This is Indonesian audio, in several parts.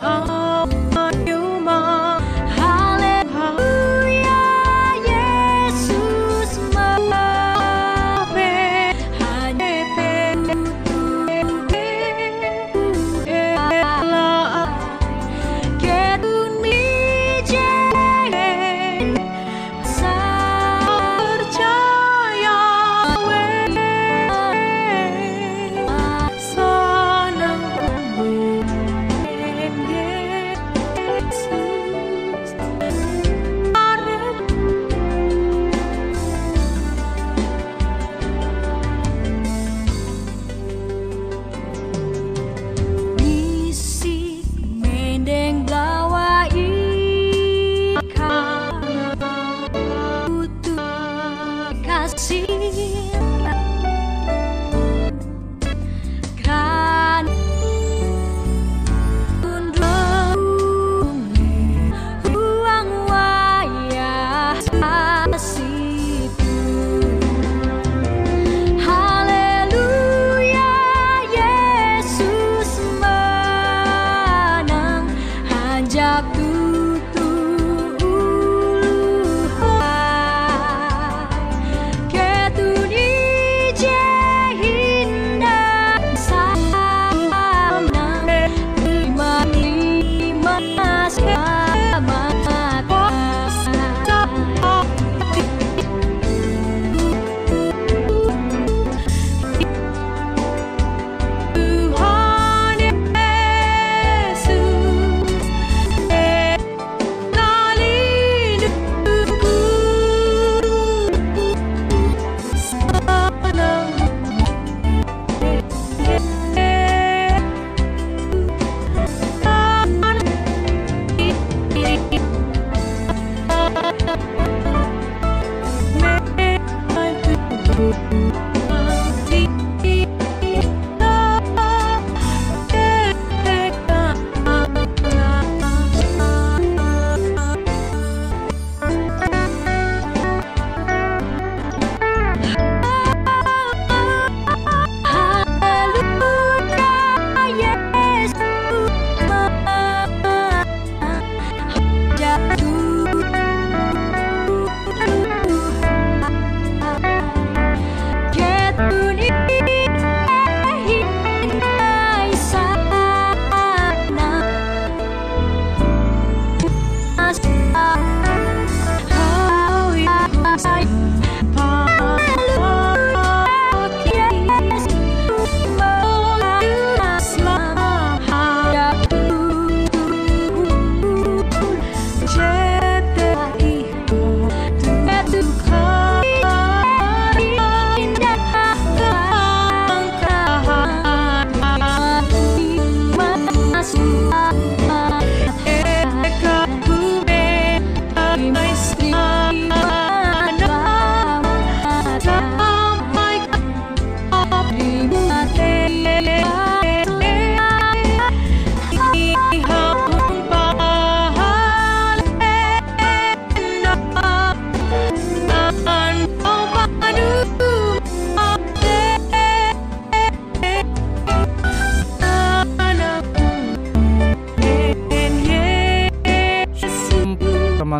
Oh.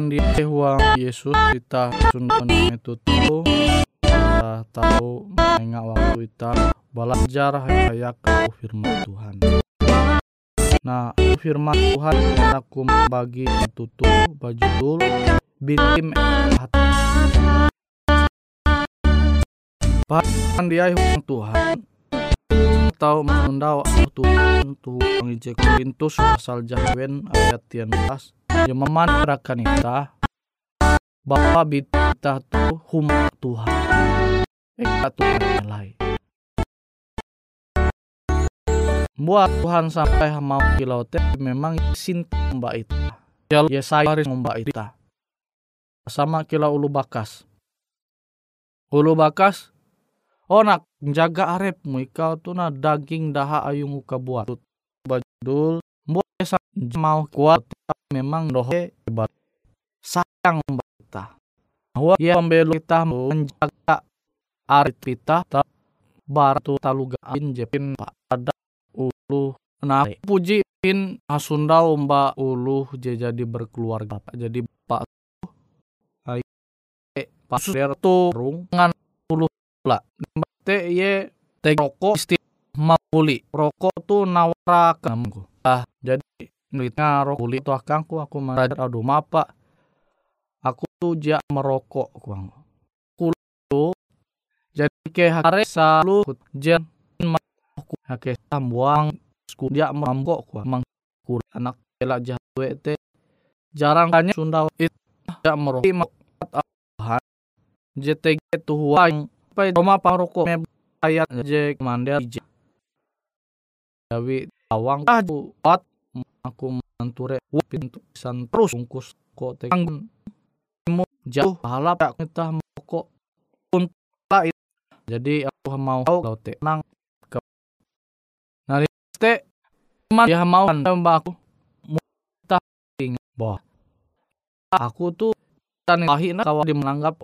Mandi huang Yesus kita sundan itu tuh kita tahu mengingat waktu kita belajar kayak firman Tuhan. Nah, firman Tuhan aku bagi tutup baju dulu bikin hati. Bahkan dia huang Tuhan tahu menunda waktu Tuhan Tuhan Korintus pasal jahwen ayat 13 yang memandirakan kita. Bahwa kita tuh huma Tuhan. Eh Tuhan lain. Buat Tuhan sampai mau kilau memang sin mbak itu ya saya harus mbak itu sama kilau ulu bakas. Ulu bakas? Oh nak jaga arep ikau tuh na daging daha ayung uka buat. Badul buat mau kuat memang dohe hebat. Sayang kita. Bahwa ia pembelu kita menjaga arit kita baratu talugain jepin pada ulu nah puji pin asundau mbak ulu jadi berkeluarga jadi pak hai pas tu rungan ulu lah te ye te rokok isti mapuli rokok tuh nawarakan. Ah jadi duitnya rokok kulit tuh akangku aku marah aduh mapa aku tuh jak merokok. Kuang kulit jadi ke hari selalu jen aku hake sambuang sku dia merambok kuang mang anak bela jatuh te jarang tanya sunda itu jak merokok JTG tuh apa rumah parokok ayat je mandel Jawi awang ah buat aku manture pintu pisan terus bungkus kok tekan mau jauh halap aku kita kok untuk lain. Jadi aku mau tahu te nang ke nari te man dia mau mbak aku. Kita ingat bahwa aku tuh tani lahina kawan di menganggap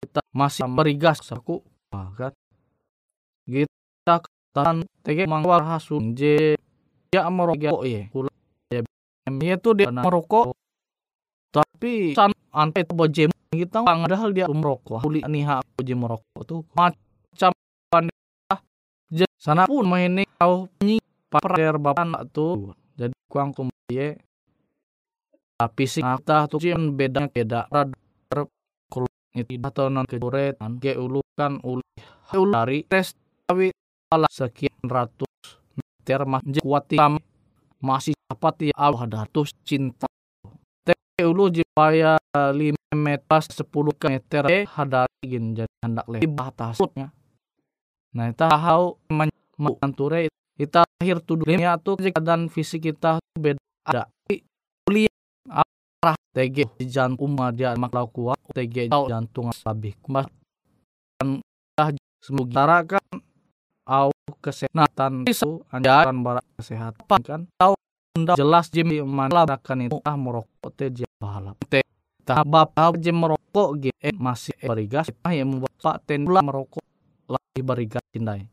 kita masih berigas aku. Kan kita tahan tege mangwar hasun je dia merokok ya ya dia tuh dia merokok tapi san ante bojem kita nggak? Ada hal dia merokok kuli nih bojem merokok tuh. Macam pandai sana pun main ini kau nyi paper bapak tuh. Jadi kuang kumpiye tapi sih kita tuh jem beda beda. Rada itu atau non kejuretan. Ke ulu kan ulu dari tes tapi sekian ratus meter masih kuat masih dapat ya Allah datus cinta. Te ulu jipaya lima meter sepuluh meter eh hadari gin jadi hendak lebih batasnya nah kita tahu menganture kita akhir tuduhnya tuh keadaan fisik kita beda. Ada kuliah arah TG jantung dia maklau kuat TG jantung lebih kuat. Kan semoga kan au kesehatan itu anjuran barat kesehatan kan? Tahu jelas jemi akan itu ah merokok teh balap teh tabab tahu jem merokok gitu eh, masih berigas ah yang membuat pak ten merokok. Lagi berigas cindai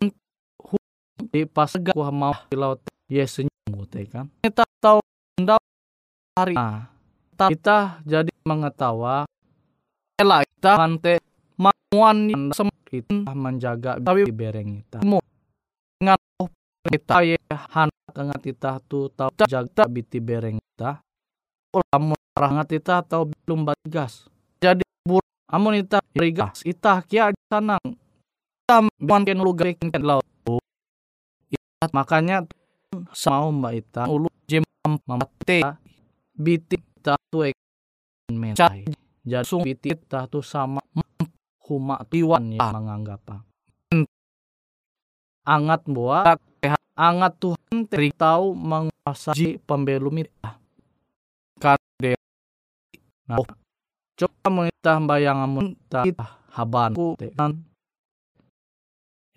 di pas gak mau pilau ya senyum teh kan? Kita tahu ndak hari. Nah kita jadi mengetawa elah kita hante mauan itu menjaga tapi bereng kita kita ya han. Kengat kita tuh tahu jaga biti bereng kita lamun rangat kita atau belum bagas jadi bur amun kita rigas kita kia sanang. Kita mungkin lu gerikin laut makanya mau mbak ita ulu jem mamate biti kita tuh mencai jadi sung biti kita tuh sama huma tiwan ya menganggap angat buat angat Tuhan teri tahu menguasai pembelum itu kade nah coba menitah bayang amun kita habanku kan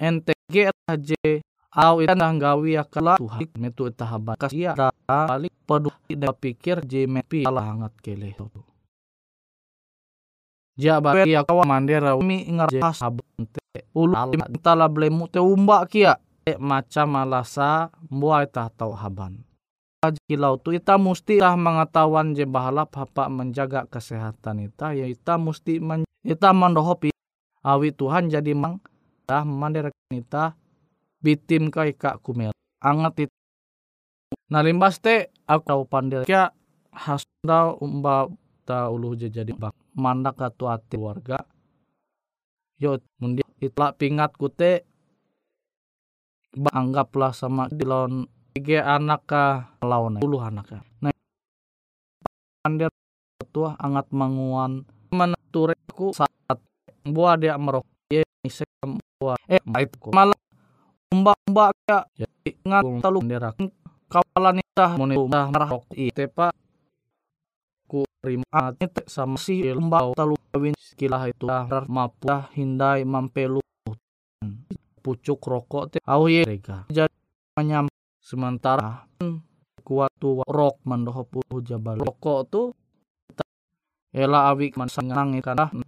NTG aja Au ita gawi akala Tuhan metu ita haban kasia balik peduli da pikir je mepi salah hangat kele Ja ba ya kawa mandera mi ingar je saban te ulu alim tala blemu te umba kia e macam alasa mbua ita tau haban. Kilau tu ita musti lah mengetahuan je bahalap hapa menjaga kesehatan ita ya ita musti men, ita mandohopi awi Tuhan jadi mang dah mandera ita bitim kai kak kumel. Angat itu nah limbas te aku tahu pandai kya hasda umba ta ulu jadi bak. Mandak atau ati warga yo mundi itla pingat kute anggaplah sama dilon tiga anak ka lawan puluh anak ka nah pandai tua angat manguan. Menatureku saat buah dia merok. Ye buah. Eh itu malah umba-umba ya jadi ngat talu derak kawalan itah. Moni udah marah ite pa ku terima te sama si lembau talu kawin kilah itu. Rar mapu hindai mampelu pucuk rokok te au ye rega. Jadi menyam sementara kuat tu rok mandoho pu jabal. Rokok tu ela awi man sangang ikan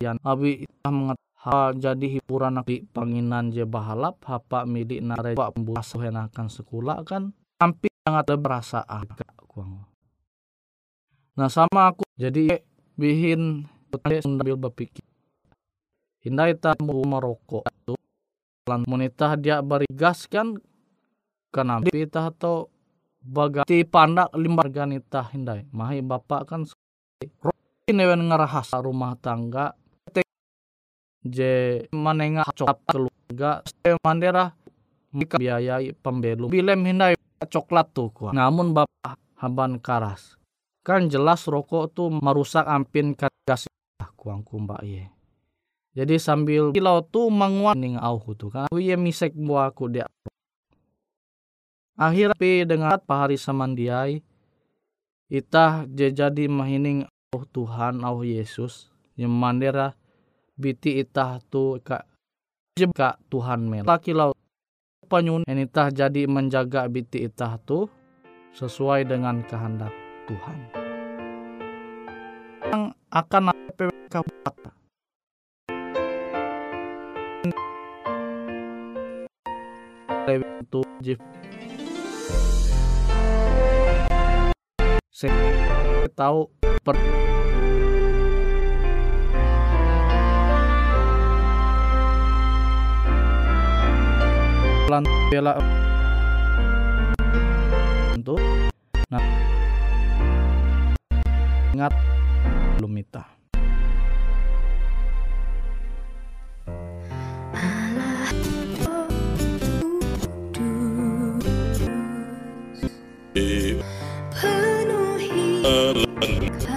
yan awi mengat ha jadi hiburan di panginan je bahalap hapa milik nare pak pembuas akan sekolah kan hampir sangat ada perasaan. Kuang. Nah sama aku jadi bihin sambil berpikir. Hindai tak mau merokok itu lan monita dia berigas kan? Karena kita atau bagati pandak limbar ganita hindai mahi bapak kan ini ngerahas rumah tangga. Je manenga coklat keluarga. Ste mandera mika biayai pembelu bilem hindai coklat tuh kuah. namun bapak haban karas. Kan jelas rokok tuh merusak ampin gas. Kuang kumba ye jadi sambil kilau tuh menguat ning au tuh kan. Ye misek buah aku dia. Akhir pi dengan pahari samandiai itah jadi mahining oh Tuhan oh Yesus. Yang mandera biti itah tu ka ka Tuhan mel. Laki lau penyun enitah jadi menjaga biti itah tu sesuai dengan kehendak Tuhan. Yang akan PWK kata. Itu jif. Saya tahu per pelan bela untuk nah ingat belum mita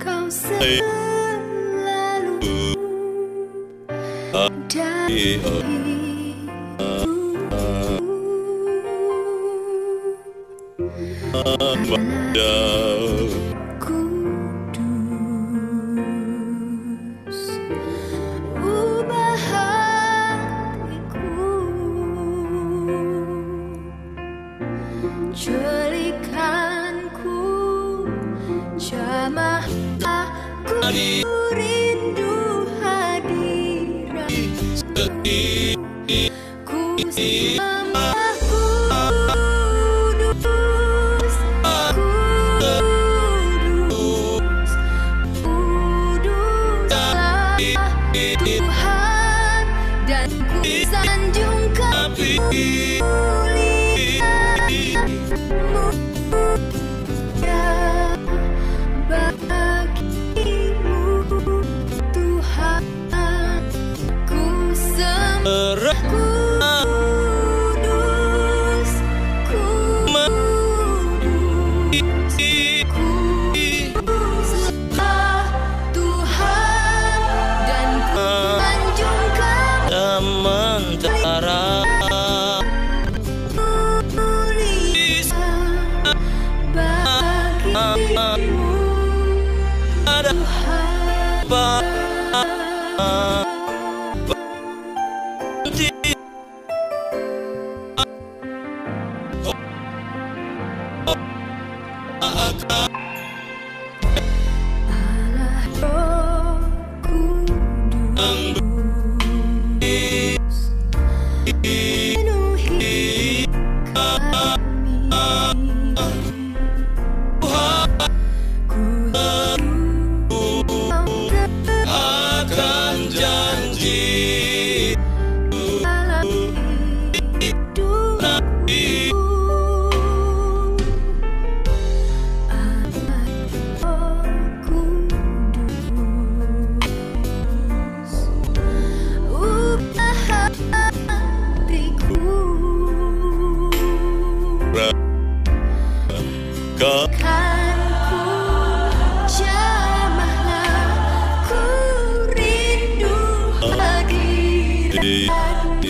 Kau selalu dari Tuhan Dan ku sanjung kemuliaan-Mu Allah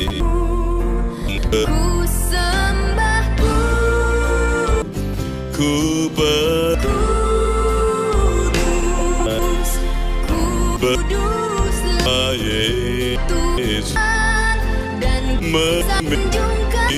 ku sembah ku. Ku ber kudus Yesus. Dan sanjungkan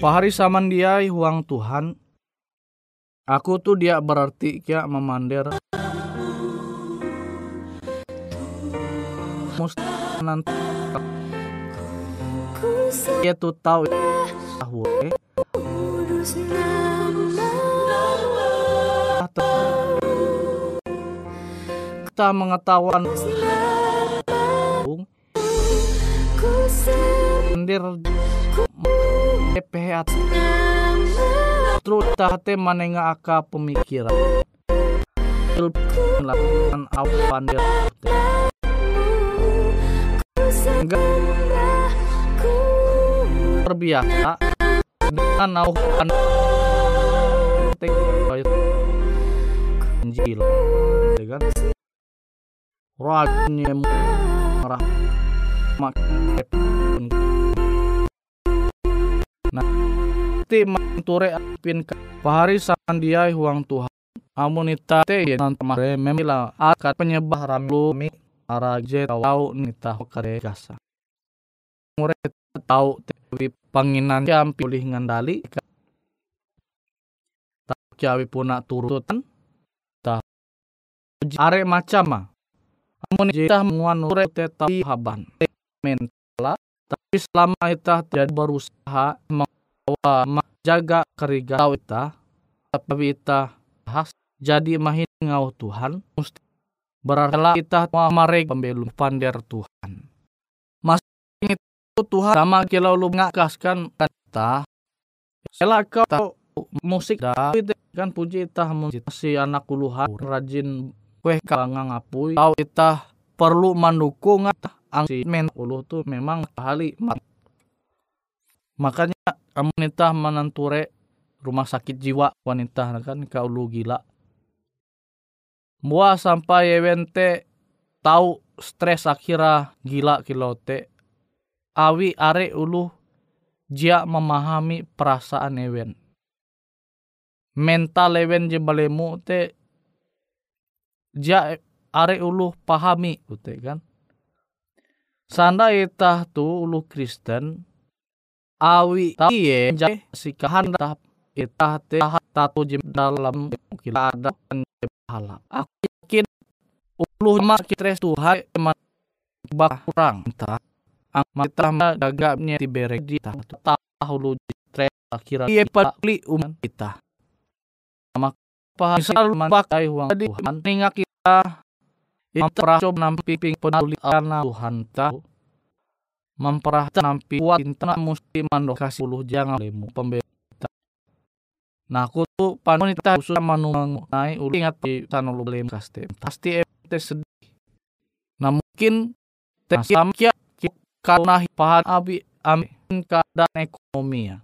Pahari samandiai huang Tuhan. Aku tuh dia berarti kia memander. Mus nanti dia tuh tahu tahu eh kita mengetahuan mandir EPH terus tahte manenga aka pemikiran. Melakukan awan enggak. Terbiasa dengan awan Injil ya kan? Rajnya merah mak ti manture apin ka pahari sandiai huang Tuhan. Amunita te ya nanti mare memila akat penyebah ramlu mi araje tau nita kare gasa mure tau tewi panginan jam pilih ngandali tak jawi puna turutan. Tak are macam mah. Amun jita menguan ure te tau haban. Mentala tapi selama kita tidak berusaha membawa menjaga keriga tau ita tapi ita has jadi mahin ngau Tuhan mesti berarti kita mare pembelum pander Tuhan mas itu Tuhan sama kilau lu ngakaskan kata Sela kau tahu musik dah kan puji itah musik si anak uluhan rajin kue kalangan ngapui tahu itah perlu mendukung ang si men tuh memang ahli mat. Makanya wanita menenture rumah sakit jiwa wanita kan kau lu gila. Mua sampai evente tahu stres akhirnya gila kilote awi are ulu jia memahami perasaan ewen. Mental ewen je balemu te jia are ulu pahami ute kan. Sanda itah tu ulu Kristen awi tapi ye jai sikahan tah itah te tatu jem dalam kila ada pahala aku yakin ulu mak kitres Tuhan eman bak kurang. Entah ang kita gagapnya ti berek di tahu lu stres akhirnya iya pali uman kita. Paham selalu pakai uang Tuhan. Ingat kita memperah nampi ping peduli karena Tuhan tahu memperah nampi kuat intan mesti mando kasih puluh jangan lemu pembela Nah aku tuh panita khusus manung naik ulu ingat di sana lu belum kaste pasti ente sedih. Nah mungkin teh kia karena pahan abi amin keadaan ekonomi ya.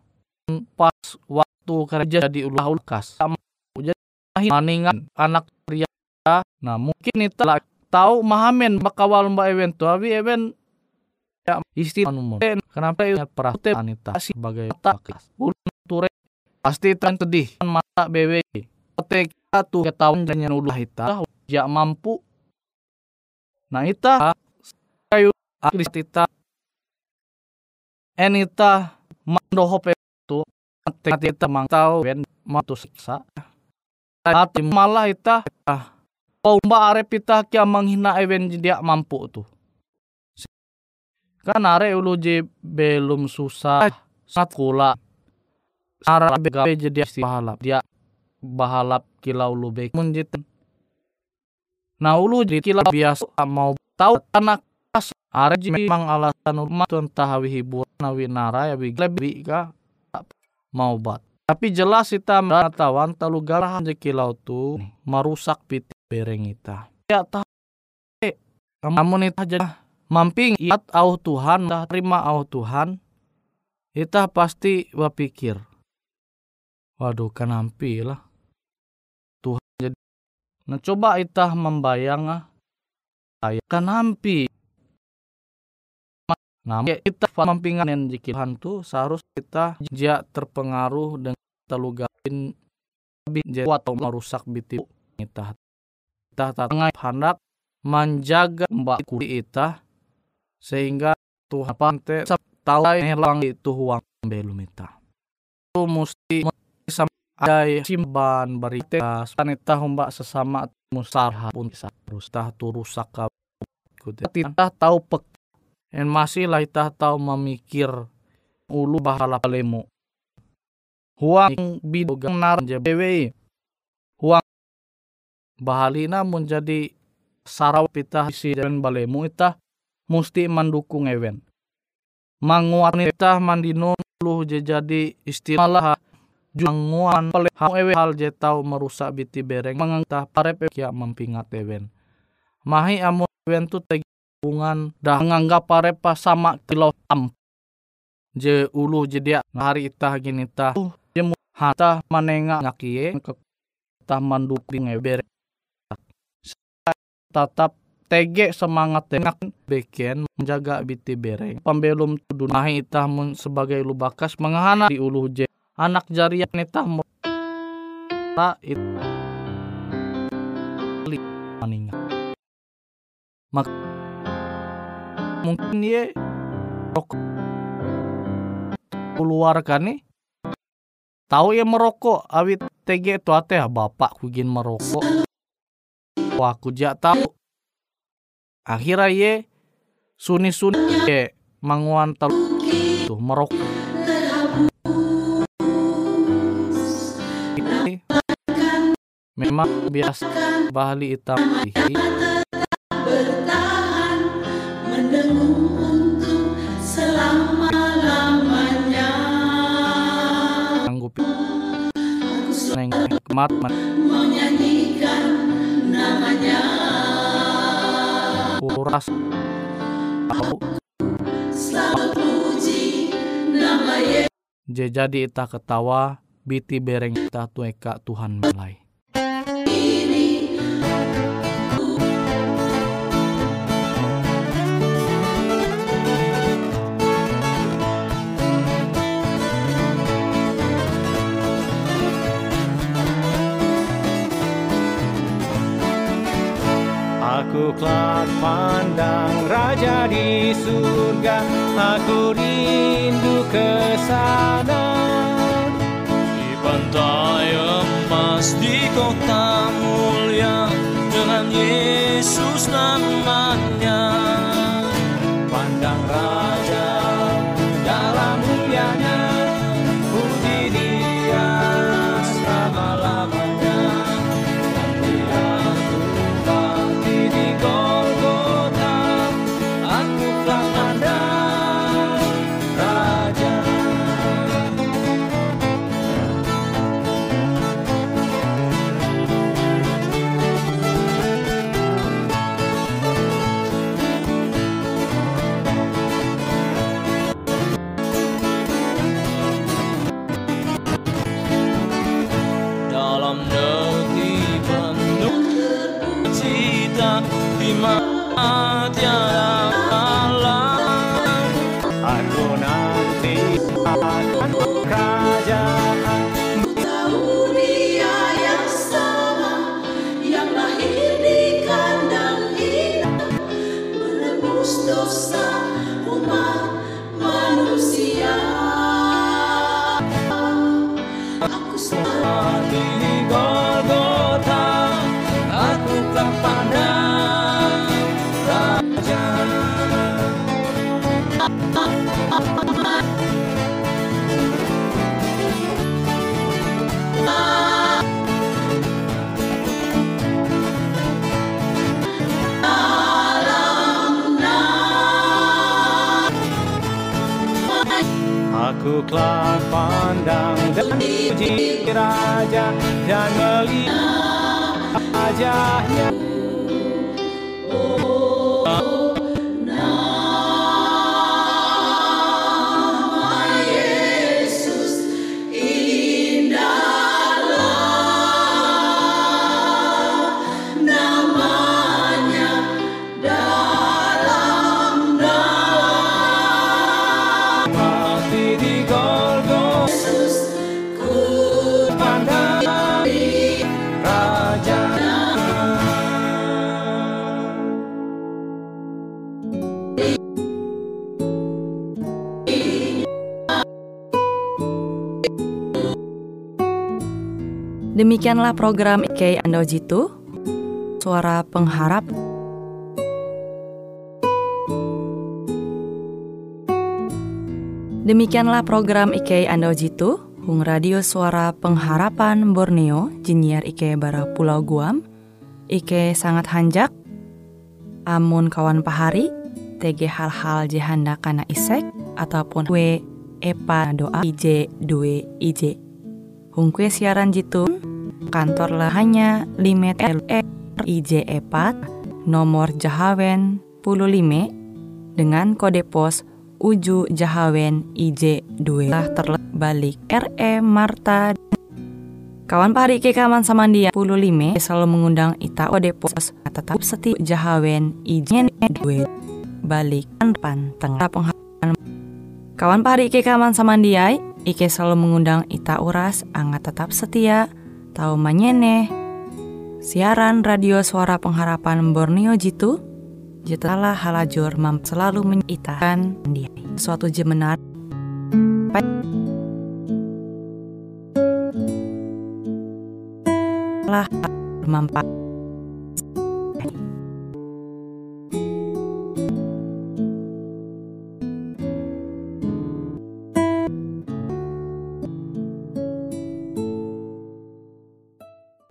Pas waktu kerja di ulah ulkas sama jadi maningan anak pria. Nah mungkin itu lah tahu mahamen bakawal mbak event tuh abi event ya istilah umum. Kenapa ingat perah anita sebagai takas. Ture pasti tan sedih. mata bewe otek tuh ketahuan dan ulah ita. Ya mampu. Nah ita. Kayu. Akris ita. Enita mandoho itu tek ita mang tau. Ben matu siksa. Hati malah ita. Ah. Pau mbak arep ita kia menghina ewen dia mampu tuh kan are ulu je belum susah. Sangat kula gawe jadi bahalap. Dia bahalap kilau lu baik munjit nah ulu jadi kilau biasa mau tahu anak pas are memang alasan rumah tuan tahawi hibur nawi nara ya bi lebih ka mau bat. Tapi jelas kita tawan talu garahan je kilau tu merusak piti bereng kita ya tahu. Namun itu aja mamping iat au Tuhan dah terima au Tuhan kita pasti berpikir Waduh, kan nampi lah. Tuhan jadi. Nah, coba itah membayang. Saya kan nampi. Nah, kita mampingan yang Tuhan tuh seharus kita dia terpengaruh dengan telugapin lebih jauh atau merusak biti kita. Kita tengah hendak menjaga mbak kuli kita sehingga Tuhan pante tahu helang itu uang belum kita. Itu mesti ada simban berita sanita humba sesama musarha pun terus tah turusak ka kita tahu pek en masih lah kita tahu memikir ulu bahala palemu huang bidogang nar je bewe huang bahalina menjadi sarau pita isi dan balemu ita musti mendukung event manguat kita mandino jadi istilah juanguan oleh hal ewe hal je tau merusak biti bereng. Mengangtah parep kia mempingat ewen. Mahi amun ewen tu tegi hubungan dah menganggap parep sama kilo tam. Je ulu je dia hari itah gini tah. Je hata manenga ngakie ke tah manduping eber tetap tege semangat tengak beken menjaga biti bereng. Pembelum tudun mahi itah mun sebagai lubakas mengahana di ulu je. Anak jariah neta tak itu maning mak mungkin ye rokok keluar kan nih tahu ya merokok awit TG itu ate bapak kugin merokok. Wah aku jak tahu akhirnya ye suni suni ye manguan tuh merokok memang biasa Bali hitam. Bertahan mendengung kemat menyanyikan namanya kuras. Tahu selalu puji nama Yesus je jadi ita ketawa biti bereng ita tueka Tuhan melai Aku kelak pandang Raja di surga Aku rindu ke sana. Di pantai emas di kota mulia Dengan Yesus namanya Demikianlah program IK Ando Jitu, Suara Pengharap. Demikianlah program IK Ando Jitu, Hung Radio Suara Pengharapan Borneo, Jinier IK Bara Pulau Guam, IK sangat hanjak, amun kawan pahari, TG hal-hal jihanda kana isek, ataupun we epa doa IJ due IJ. Hung kue siaran jitu, kantor lah hanya limet LE IJ epat, nomor Jahawen 15 dengan kode pos Uju Jahawen IJ 2 lah terlebih balik RE Marta. Kawan pahari ke kaman dia 15 selalu mengundang ita kode pos tetap seti Jahawen IJ 2 balik pan tengah. Penghapusan. Kawan pahari ke kaman dia Ike selalu mengundang ita uras angat tetap setia tahu manyene siaran radio suara pengharapan Borneo Jitu Jetalah halajur mam selalu menyitakan dia. Suatu jemenar lah mampat